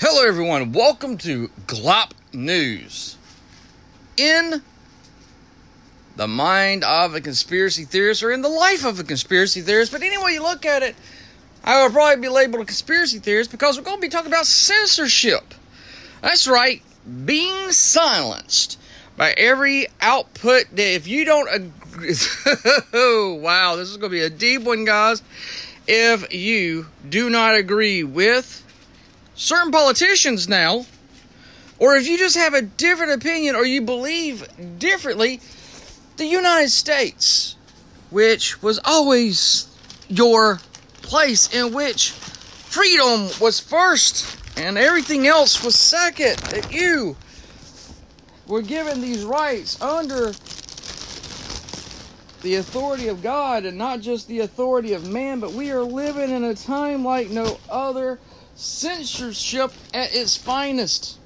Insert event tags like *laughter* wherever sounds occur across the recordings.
Hello, everyone. Welcome to Glop News. In the mind of a conspiracy theorist, or in the life of a conspiracy theorist, but anyway you look at it, I would probably be labeled a conspiracy theorist because we're going to be talking about censorship. That's right, being silenced by every output that if you don't agree. *laughs* oh, wow, this is going to be a deep one, guys. If you do not agree with certain politicians now, or if you just have a different opinion or you believe differently, the United States, which was always your place in which freedom was first and everything else was second, that you were given these rights under the authority of God and not just the authority of man, but we are living in a time like no other censorship at its finest.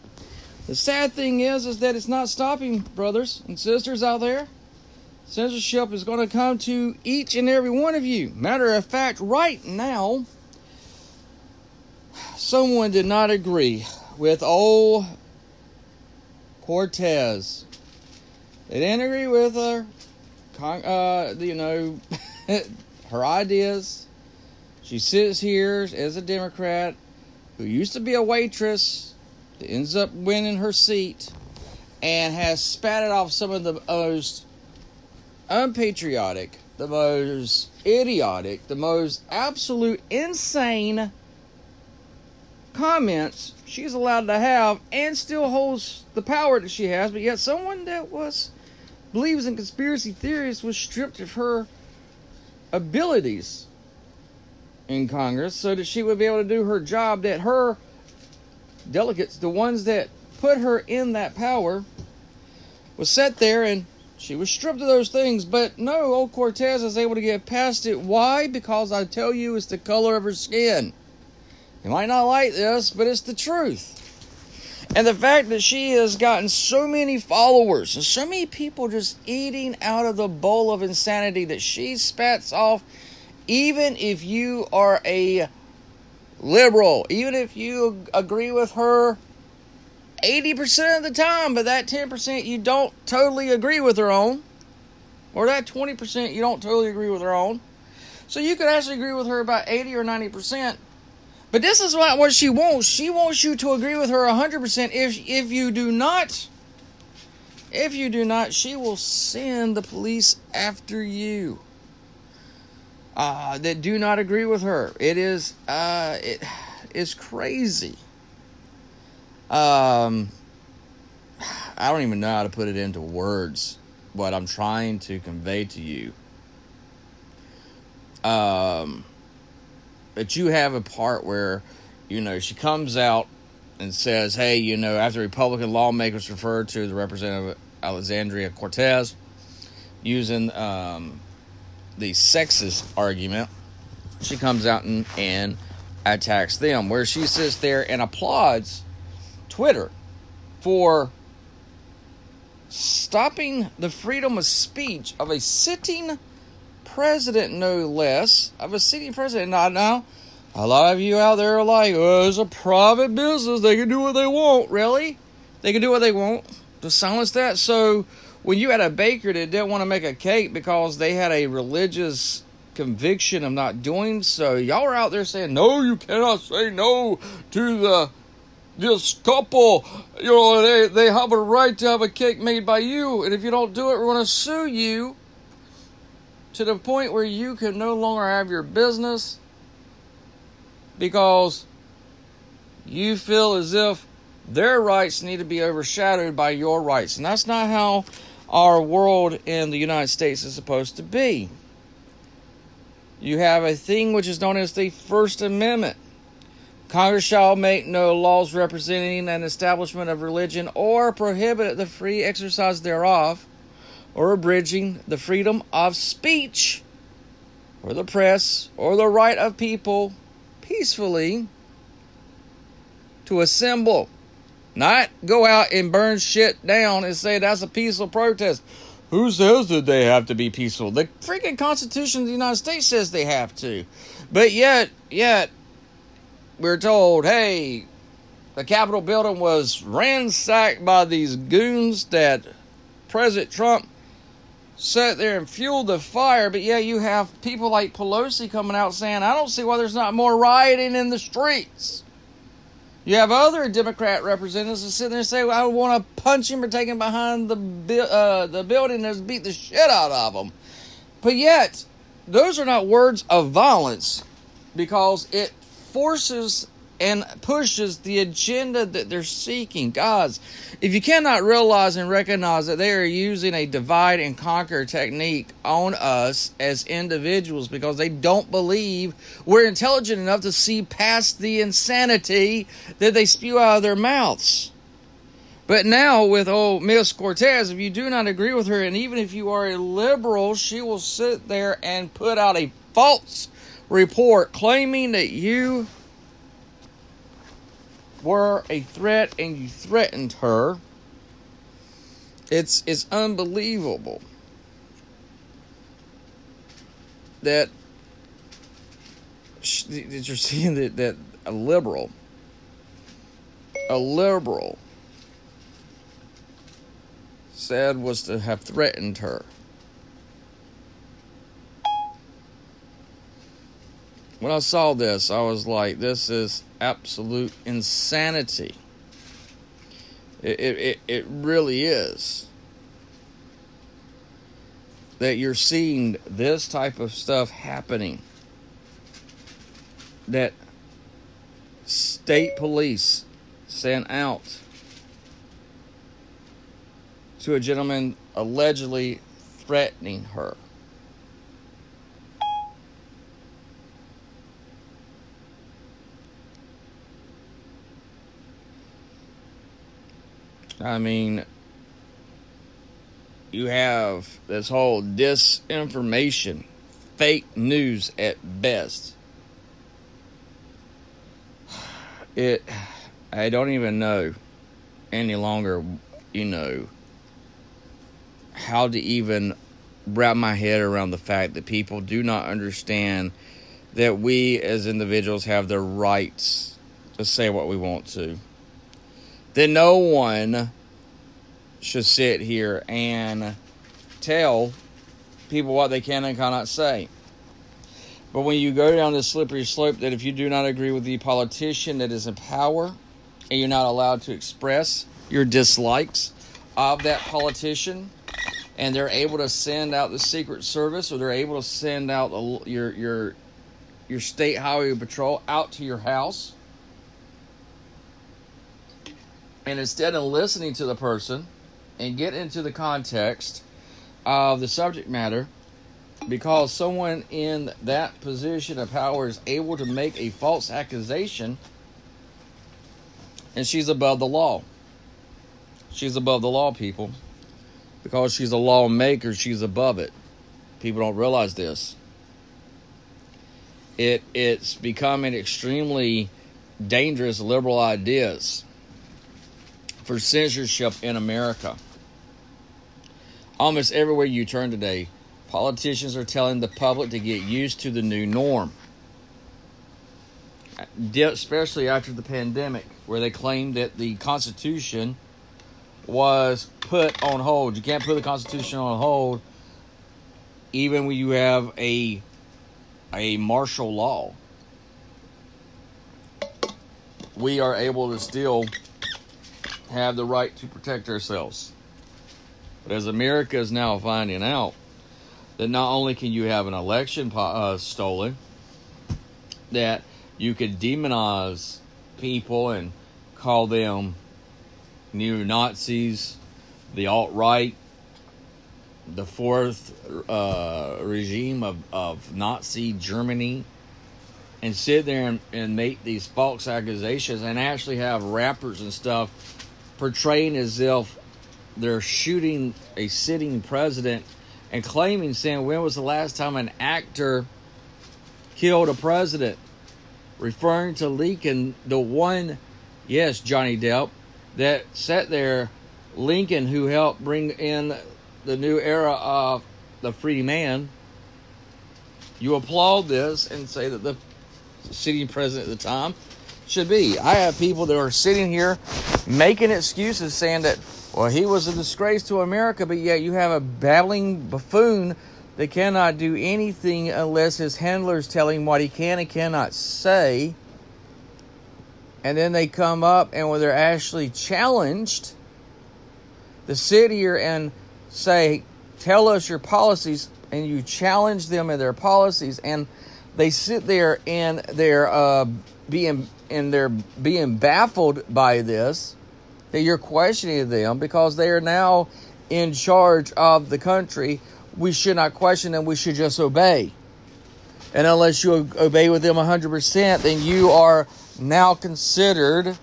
The sad thing is, is that it's not stopping, brothers and sisters out there. Censorship is going to come to each and every one of you. Matter of fact, right now, someone did not agree with old Cortez. They didn't agree with her, uh, you know, *laughs* her ideas. She sits here as a Democrat who used to be a waitress, ends up winning her seat, and has spatted off some of the most unpatriotic, the most idiotic, the most absolute insane comments she's allowed to have and still holds the power that she has, but yet someone that was believes in conspiracy theories was stripped of her abilities in Congress so that she would be able to do her job that her delegates, the ones that put her in that power, was set there and she was stripped of those things. But no, old Cortez is able to get past it. Why? Because I tell you, it's the color of her skin. You might not like this, but it's the truth. And the fact that she has gotten so many followers and so many people just eating out of the bowl of insanity that she spats off even if you are a liberal, even if you agree with her 80% of the time, but that 10% you don't totally agree with her on, or that 20% you don't totally agree with her on. So you could actually agree with her about 80 or 90%. But this is what, what she wants. She wants you to agree with her 100%. If if you do not, if you do not, she will send the police after you uh, that do not agree with her. It is uh, it is crazy. Um, I don't even know how to put it into words. What I'm trying to convey to you. Um, but you have a part where, you know, she comes out and says, "Hey, you know, after Republican lawmakers referred to the representative Alexandria Cortez using um, the sexist argument, she comes out and, and attacks them, where she sits there and applauds Twitter for stopping the freedom of speech of a sitting president, no less, of a sitting president. Now, now, a lot of you out there are like, oh, it's a private business. They can do what they want. Really? They can do what they want to silence that. So, when you had a baker that didn't want to make a cake because they had a religious conviction of not doing so, y'all are out there saying, no, you cannot say no to the this couple. You know, they, they have a right to have a cake made by you, and if you don't do it, we're going to sue you to the point where you can no longer have your business because you feel as if their rights need to be overshadowed by your rights. And that's not how our world in the United States is supposed to be. You have a thing which is known as the First Amendment. Congress shall make no laws representing an establishment of religion or prohibit the free exercise thereof or abridging the freedom of speech or the press or the right of people peacefully to assemble not go out and burn shit down and say that's a peaceful protest. Who says that they have to be peaceful? The freaking Constitution of the United States says they have to. But yet, yet, we're told, hey, the Capitol building was ransacked by these goons that President Trump sat there and fueled the fire. But yeah, you have people like Pelosi coming out saying, I don't see why there's not more rioting in the streets. You have other Democrat representatives that sit there and say, well, I want to punch him for taking behind the, uh, the building and beat the shit out of him. But yet, those are not words of violence because it forces and pushes the agenda that they're seeking. Guys, if you cannot realize and recognize that they are using a divide and conquer technique on us as individuals because they don't believe we're intelligent enough to see past the insanity that they spew out of their mouths. But now, with old Miss Cortez, if you do not agree with her, and even if you are a liberal, she will sit there and put out a false report claiming that you were a threat and you threatened her. It's it's unbelievable that that you're *laughs* seeing that that a liberal a liberal said was to have threatened her. When I saw this, I was like, this is absolute insanity. It, it, it really is. That you're seeing this type of stuff happening. That state police sent out to a gentleman allegedly threatening her. I mean, you have this whole disinformation, fake news at best. It, I don't even know any longer, you know, how to even wrap my head around the fact that people do not understand that we as individuals have the rights to say what we want to that no one should sit here and tell people what they can and cannot say. But when you go down this slippery slope, that if you do not agree with the politician that is in power and you're not allowed to express your dislikes of that politician, and they're able to send out the Secret Service or they're able to send out the, your your your state highway patrol out to your house and instead of listening to the person and get into the context of the subject matter, because someone in that position of power is able to make a false accusation, and she's above the law. She's above the law, people. Because she's a lawmaker, she's above it. People don't realize this. It it's becoming extremely dangerous liberal ideas for censorship in America. Almost everywhere you turn today, politicians are telling the public to get used to the new norm. Especially after the pandemic, where they claimed that the Constitution was put on hold. You can't put the Constitution on hold even when you have a a martial law. We are able to still have the right to protect ourselves. But as America is now finding out that not only can you have an election uh, stolen, that you could demonize people and call them neo Nazis, the alt right, the fourth uh, regime of, of Nazi Germany, and sit there and, and make these false accusations and actually have rappers and stuff portraying as if they're shooting a sitting president and claiming, saying, when was the last time an actor killed a president? Referring to Lincoln, the one, yes, Johnny Depp, that sat there, Lincoln, who helped bring in the new era of the free man. You applaud this and say that the sitting president at the time should be. I have people that are sitting here making excuses saying that, well, he was a disgrace to America, but yet you have a babbling buffoon that cannot do anything unless his handlers tell him what he can and cannot say. And then they come up and when they're actually challenged, to sit here and say, tell us your policies, and you challenge them in their policies, and they sit there and they're uh, being and they're being baffled by this that you're questioning them because they are now in charge of the country. We should not question them. We should just obey. And unless you obey with them 100%, then you are now considered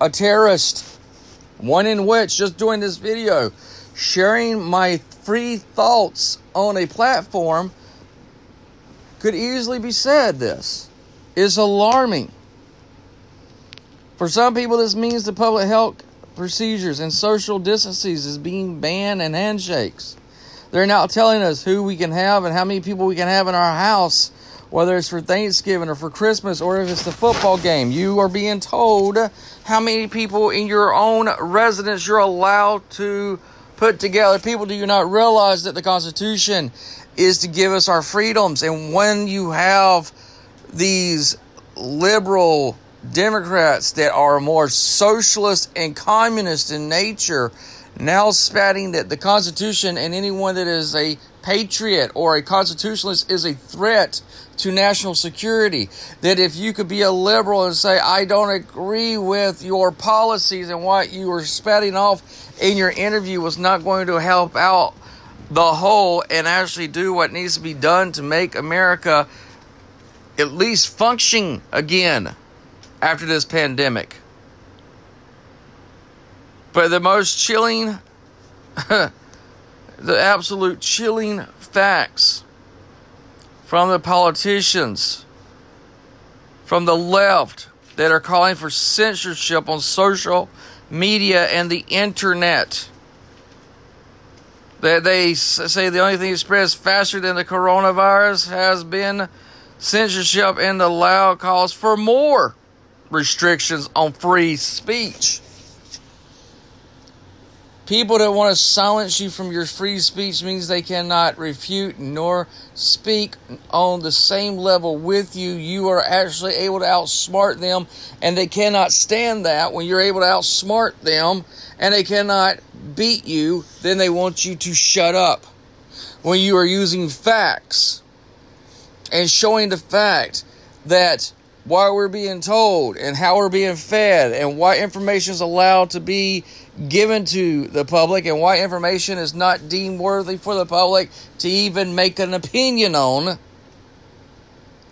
a terrorist. One in which, just doing this video, sharing my free thoughts on a platform could easily be said this is alarming. For some people, this means the public health procedures and social distances is being banned and handshakes. They're now telling us who we can have and how many people we can have in our house, whether it's for Thanksgiving or for Christmas or if it's the football game. You are being told how many people in your own residence you're allowed to put together. People, do you not realize that the Constitution is to give us our freedoms? And when you have these liberal Democrats that are more socialist and communist in nature now spouting that the Constitution and anyone that is a patriot or a constitutionalist is a threat to national security. That if you could be a liberal and say, I don't agree with your policies and what you were spouting off in your interview was not going to help out the whole and actually do what needs to be done to make America at least function again after this pandemic. But the most chilling, *laughs* the absolute chilling facts from the politicians, from the left that are calling for censorship on social media and the internet. That they say the only thing that spreads faster than the coronavirus has been censorship and the loud calls for more restrictions on free speech. People that want to silence you from your free speech means they cannot refute nor speak on the same level with you. You are actually able to outsmart them, and they cannot stand that. When you're able to outsmart them and they cannot beat you, then they want you to shut up. When you are using facts and showing the fact that why we're being told and how we're being fed and why information is allowed to be given to the public and why information is not deemed worthy for the public to even make an opinion on.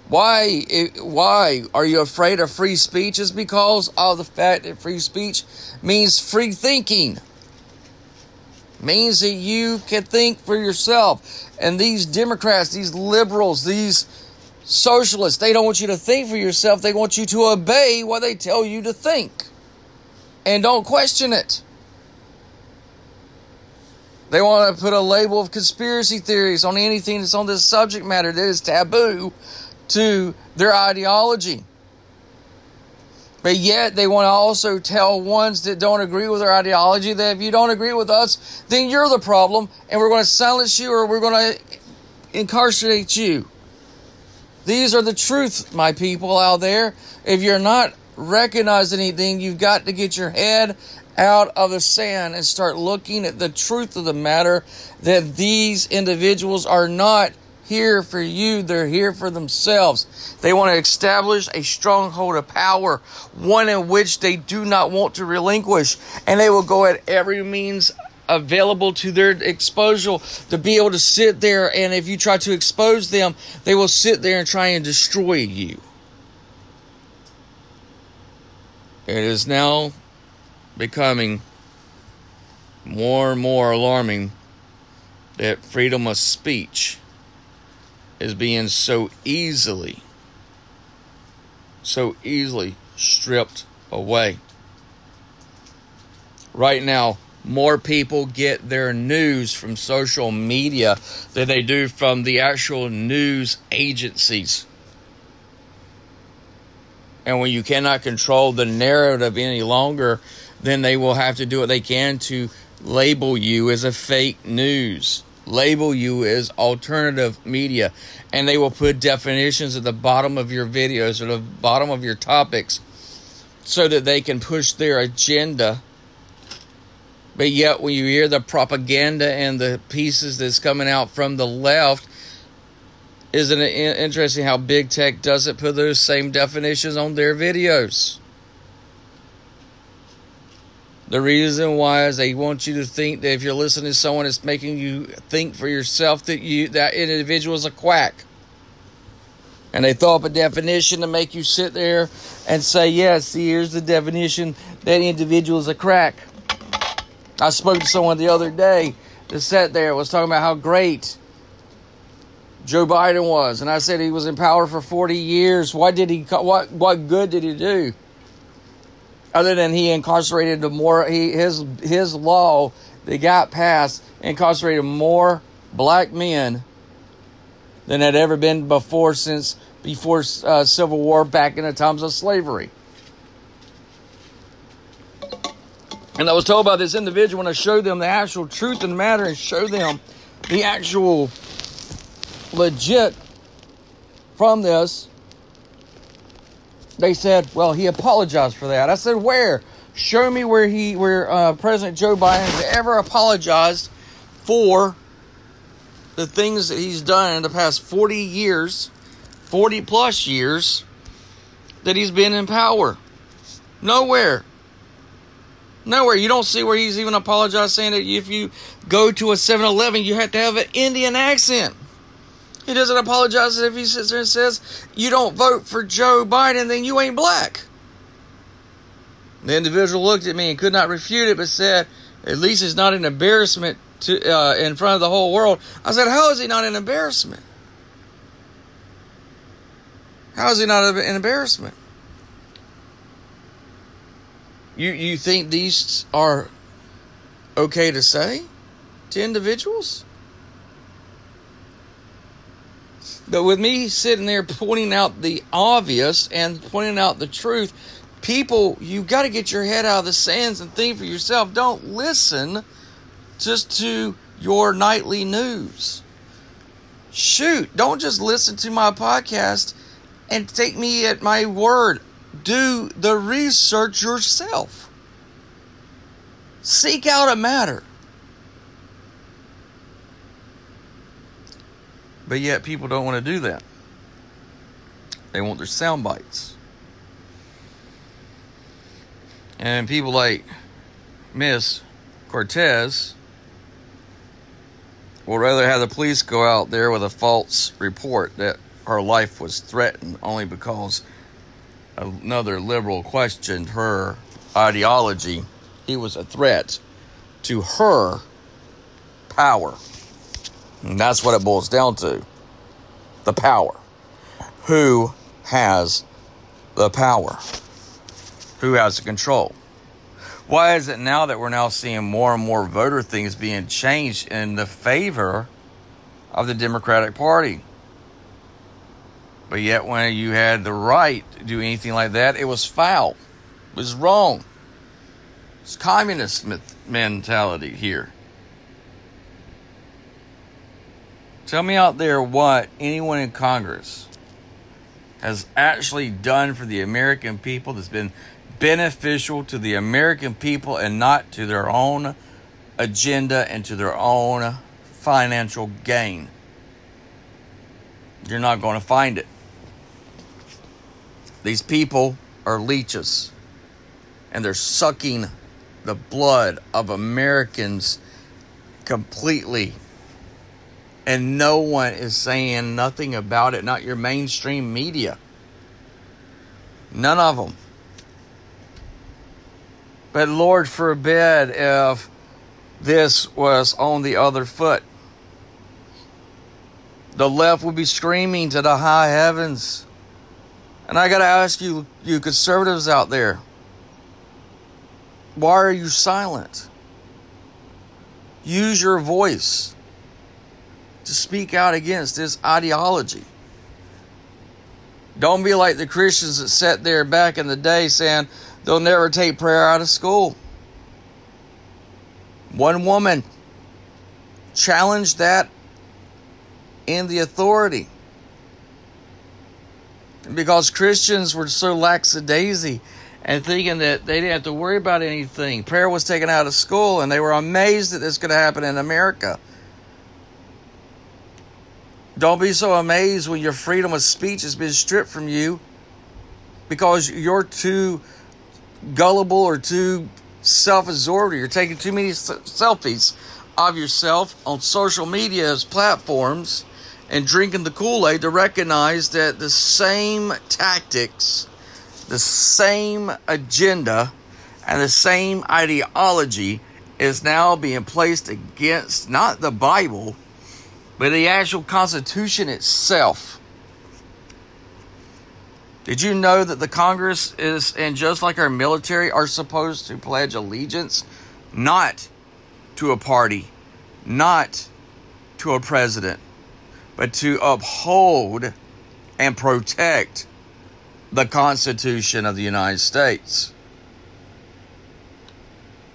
Why why are you afraid of free speech? Is because of the fact that free speech means free thinking. Means that you can think for yourself. And these Democrats, these liberals, these socialists, they don't want you to think for yourself. They want you to obey what they tell you to think. And don't question it. They want to put a label of conspiracy theories on anything that's on this subject matter that is taboo to their ideology. But yet they want to also tell ones that don't agree with their ideology that if you don't agree with us, then you're the problem and we're going to silence you or we're going to incarcerate you. These are the truth, my people out there. If you're not recognizing anything, you've got to get your head out of the sand and start looking at the truth of the matter that these individuals are not here for you, they're here for themselves. They want to establish a stronghold of power, one in which they do not want to relinquish, and they will go at every means available to their exposure to be able to sit there and if you try to expose them, they will sit there and try and destroy you. It is now becoming more and more alarming that freedom of speech is being so easily, so easily stripped away. Right now, more people get their news from social media than they do from the actual news agencies. And when you cannot control the narrative any longer, then they will have to do what they can to label you as a fake news, label you as alternative media, and they will put definitions at the bottom of your videos or the bottom of your topics so that they can push their agenda. But yet, when you hear the propaganda and the pieces that's coming out from the left, isn't it interesting how big tech doesn't put those same definitions on their videos? The reason why is they want you to think that if you're listening to someone that's making you think for yourself that you that individual is a quack. And they throw up a definition to make you sit there and say, yes, here's the definition that individual is a crack. I spoke to someone the other day that sat there was talking about how great Joe Biden was, and I said he was in power for 40 years. What did he? What what good did he do? Other than he incarcerated the more he his his law that got passed incarcerated more black men than had ever been before since before uh, Civil War back in the times of slavery. And I was told by this individual when I showed them the actual truth of the matter and showed them the actual legit from this they said, well, he apologized for that. I said, where? Show me where he, where uh, President Joe Biden has ever apologized for the things that he's done in the past 40 years, 40 plus years that he's been in power. Nowhere. Nowhere. You don't see where he's even apologized saying that if you go to a 7 Eleven, you have to have an Indian accent. He doesn't apologize if he sits there and says, You don't vote for Joe Biden, then you ain't black. The individual looked at me and could not refute it, but said, At least it's not an embarrassment to, uh, in front of the whole world. I said, How is he not an embarrassment? How is he not an embarrassment? You, you think these are okay to say to individuals? But with me sitting there pointing out the obvious and pointing out the truth, people, you got to get your head out of the sands and think for yourself. Don't listen just to your nightly news. Shoot, don't just listen to my podcast and take me at my word. Do the research yourself. Seek out a matter. But yet people don't want to do that. They want their sound bites. And people like Miss Cortez will rather have the police go out there with a false report that her life was threatened only because another liberal questioned her ideology. He was a threat to her power. And that's what it boils down to the power. Who has the power? Who has the control? Why is it now that we're now seeing more and more voter things being changed in the favor of the Democratic Party? But yet, when you had the right to do anything like that, it was foul. It was wrong. It's communist mentality here. Tell me out there what anyone in Congress has actually done for the American people that's been beneficial to the American people and not to their own agenda and to their own financial gain. You're not going to find it. These people are leeches and they're sucking the blood of Americans completely and no one is saying nothing about it, not your mainstream media. None of them. But Lord forbid if this was on the other foot. The left would be screaming to the high heavens. And I got to ask you, you conservatives out there, why are you silent? Use your voice to speak out against this ideology. Don't be like the Christians that sat there back in the day saying they'll never take prayer out of school. One woman challenged that in the authority. Because Christians were so lackadaisy and thinking that they didn't have to worry about anything. Prayer was taken out of school and they were amazed that this could happen in America. Don't be so amazed when your freedom of speech has been stripped from you because you're too gullible or too self absorbed or you're taking too many selfies of yourself on social media's platforms and drinking the Kool Aid to recognize that the same tactics, the same agenda, and the same ideology is now being placed against not the Bible, but the actual Constitution itself. Did you know that the Congress is, and just like our military, are supposed to pledge allegiance not to a party, not to a president, but to uphold and protect the Constitution of the United States.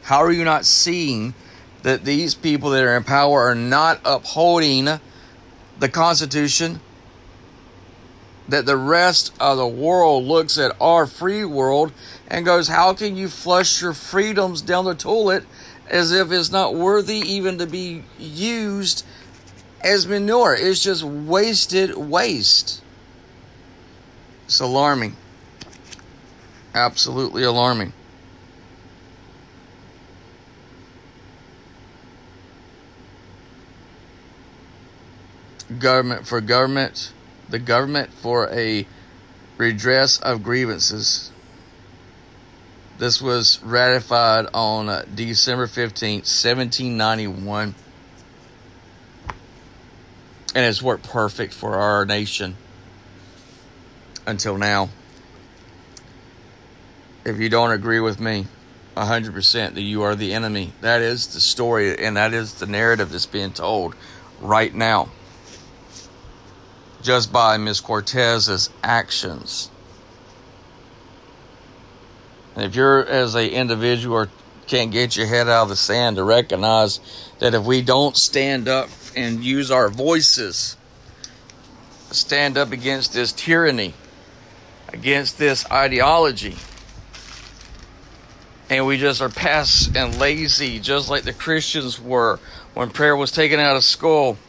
How are you not seeing that these people that are in power are not upholding the Constitution? That the rest of the world looks at our free world and goes, How can you flush your freedoms down the toilet as if it's not worthy even to be used as manure. It's just wasted waste. It's alarming. Absolutely alarming. Government for government, the government for a redress of grievances. This was ratified on uh, December 15th, 1791 and it's worked perfect for our nation until now. If you don't agree with me 100% that you are the enemy, that is the story and that is the narrative that's being told right now. Just by Ms. Cortez's actions. And if you're as an individual can't get your head out of the sand to recognize that if we don't stand up and use our voices, stand up against this tyranny, against this ideology, and we just are passive and lazy, just like the Christians were when prayer was taken out of school.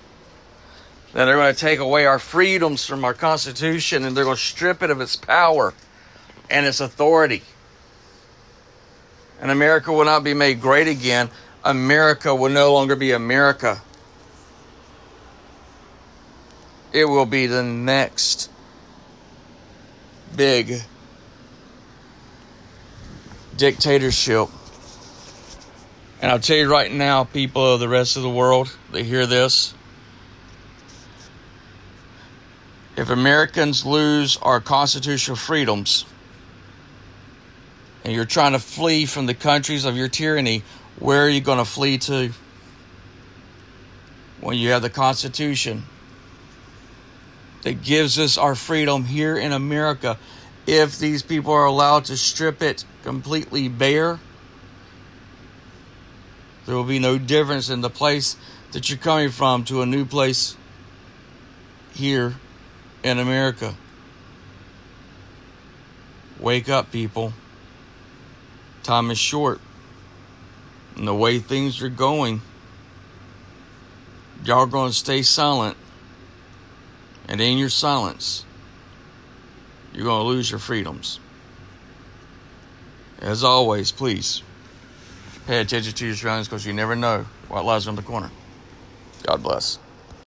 Then they're going to take away our freedoms from our Constitution and they're going to strip it of its power and its authority and America will not be made great again. America will no longer be America. It will be the next big dictatorship. And I'll tell you right now, people of the rest of the world that hear this, if Americans lose our constitutional freedoms, and you're trying to flee from the countries of your tyranny, where are you going to flee to? When you have the Constitution that gives us our freedom here in America, if these people are allowed to strip it completely bare, there will be no difference in the place that you're coming from to a new place here in America. Wake up, people. Time is short. And the way things are going, y'all going to stay silent. And in your silence, you're going to lose your freedoms. As always, please pay attention to your surroundings because you never know what lies around the corner. God bless.